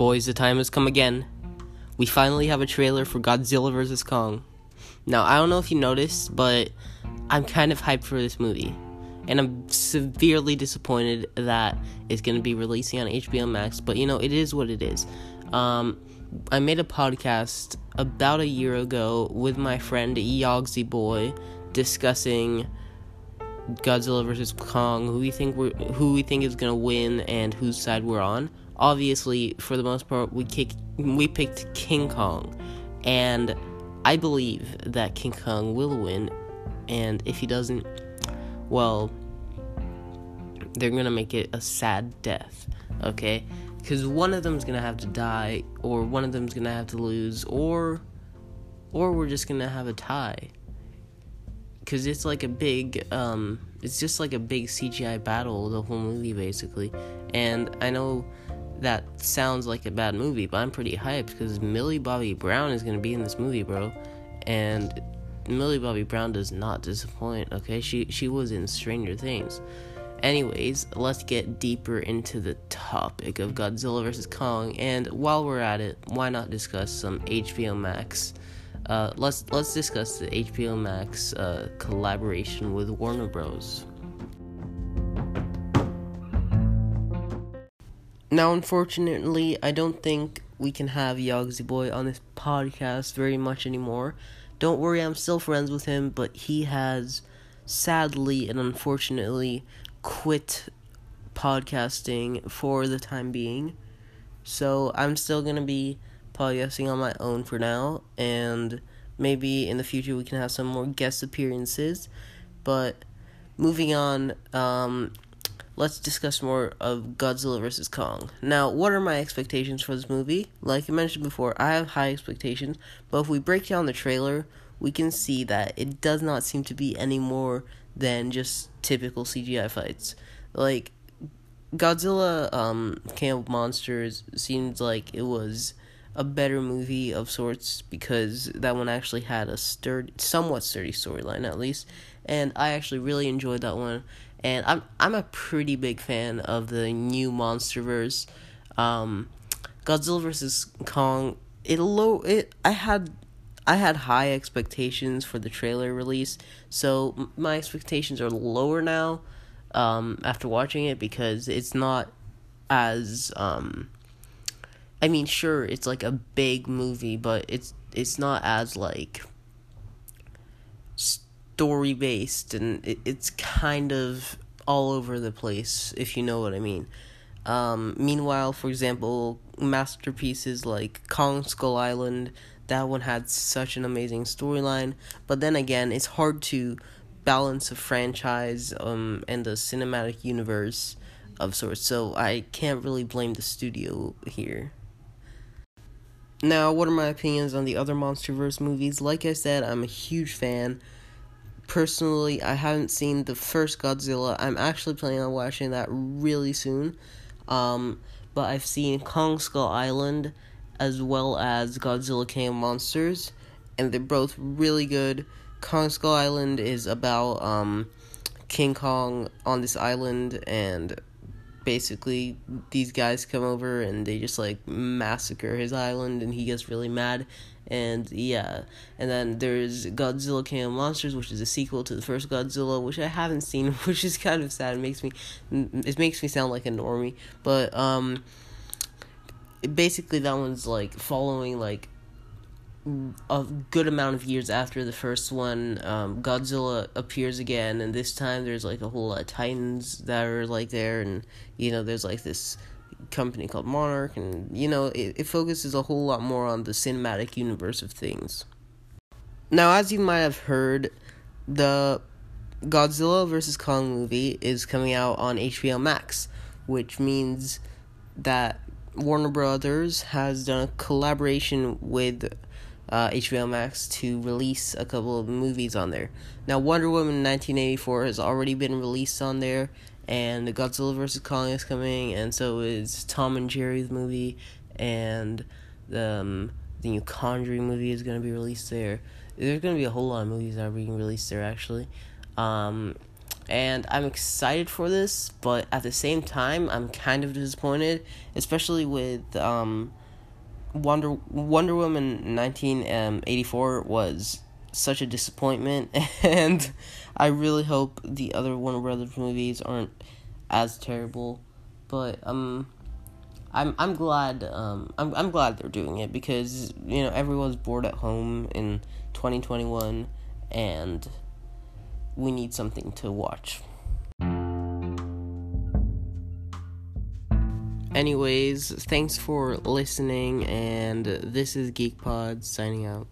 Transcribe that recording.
Boys, the time has come again. We finally have a trailer for Godzilla vs. Kong. Now, I don't know if you noticed, but I'm kind of hyped for this movie. And I'm severely disappointed that it's going to be releasing on HBO Max, but you know, it is what it is. Um, I made a podcast about a year ago with my friend Yogsy Boy discussing Godzilla versus Kong, who we think we who we think is gonna win and whose side we're on. Obviously, for the most part, we kick we picked King Kong, and I believe that King Kong will win. And if he doesn't, well, they're gonna make it a sad death. Okay, because one of them's gonna have to die, or one of them's gonna have to lose, or or we're just gonna have a tie because it's like a big um it's just like a big cgi battle the whole movie basically. And i know that sounds like a bad movie but i'm pretty hyped because millie bobby brown is going to be in this movie bro. And millie bobby brown does not disappoint okay? She she was in stranger things. Anyways let's get deeper into the topic of godzilla vs kong. And while we're at it why not discuss some hbo max uh, let's let's discuss the HBO Max uh, collaboration with Warner Bros. Now, unfortunately, I don't think we can have Yogsy Boy on this podcast very much anymore. Don't worry, I'm still friends with him, but he has sadly and unfortunately quit podcasting for the time being. So I'm still gonna be podcasting on my own for now, and maybe in the future we can have some more guest appearances. But moving on, um, let's discuss more of Godzilla vs. Kong. Now, what are my expectations for this movie? Like I mentioned before, I have high expectations, but if we break down the trailer, we can see that it does not seem to be any more than just typical CGI fights. Like, Godzilla um, of Monsters seems like it was a better movie of sorts because that one actually had a sturdy, somewhat sturdy storyline at least, and I actually really enjoyed that one. And I'm I'm a pretty big fan of the new MonsterVerse, um, Godzilla vs Kong. It low it I had I had high expectations for the trailer release, so my expectations are lower now um, after watching it because it's not as um, I mean, sure, it's like a big movie, but it's it's not as like story based, and it, it's kind of all over the place, if you know what I mean. Um, meanwhile, for example, masterpieces like Kong Skull Island, that one had such an amazing storyline. But then again, it's hard to balance a franchise um, and the cinematic universe of sorts. So I can't really blame the studio here. Now, what are my opinions on the other MonsterVerse movies? Like I said, I'm a huge fan. Personally, I haven't seen the first Godzilla. I'm actually planning on watching that really soon. Um, but I've seen Kong Skull Island as well as Godzilla King of Monsters, and they're both really good. Kong Skull Island is about um, King Kong on this island and basically these guys come over and they just like massacre his island and he gets really mad. And yeah. And then there's godzilla king of monsters which is a sequel to the first godzilla which i haven't seen which is kind of sad. It makes me it makes me sound like a normie but um basically that one's like following like a good amount of years after the first one, um, Godzilla appears again, and this time there's like a whole lot of Titans that are like there, and you know there's like this company called Monarch, and you know it, it focuses a whole lot more on the cinematic universe of things. Now, as you might have heard, the Godzilla vs Kong movie is coming out on HBO Max, which means that Warner Brothers has done a collaboration with uh, HBO Max to release a couple of movies on there. Now, Wonder Woman 1984 has already been released on there, and Godzilla vs. Kong is coming, and so is Tom and Jerry's movie, and the, um, the new Conjuring movie is going to be released there. There's going to be a whole lot of movies that are being released there, actually. Um, and I'm excited for this, but at the same time, I'm kind of disappointed, especially with um, Wonder Wonder Woman nineteen um, eighty four was such a disappointment, and I really hope the other Warner Brothers movies aren't as terrible, but um. I'm I'm glad um I'm I'm glad they're doing it because you know everyone's bored at home in 2021 and we need something to watch. Anyways, thanks for listening, and this is GeekPod signing out.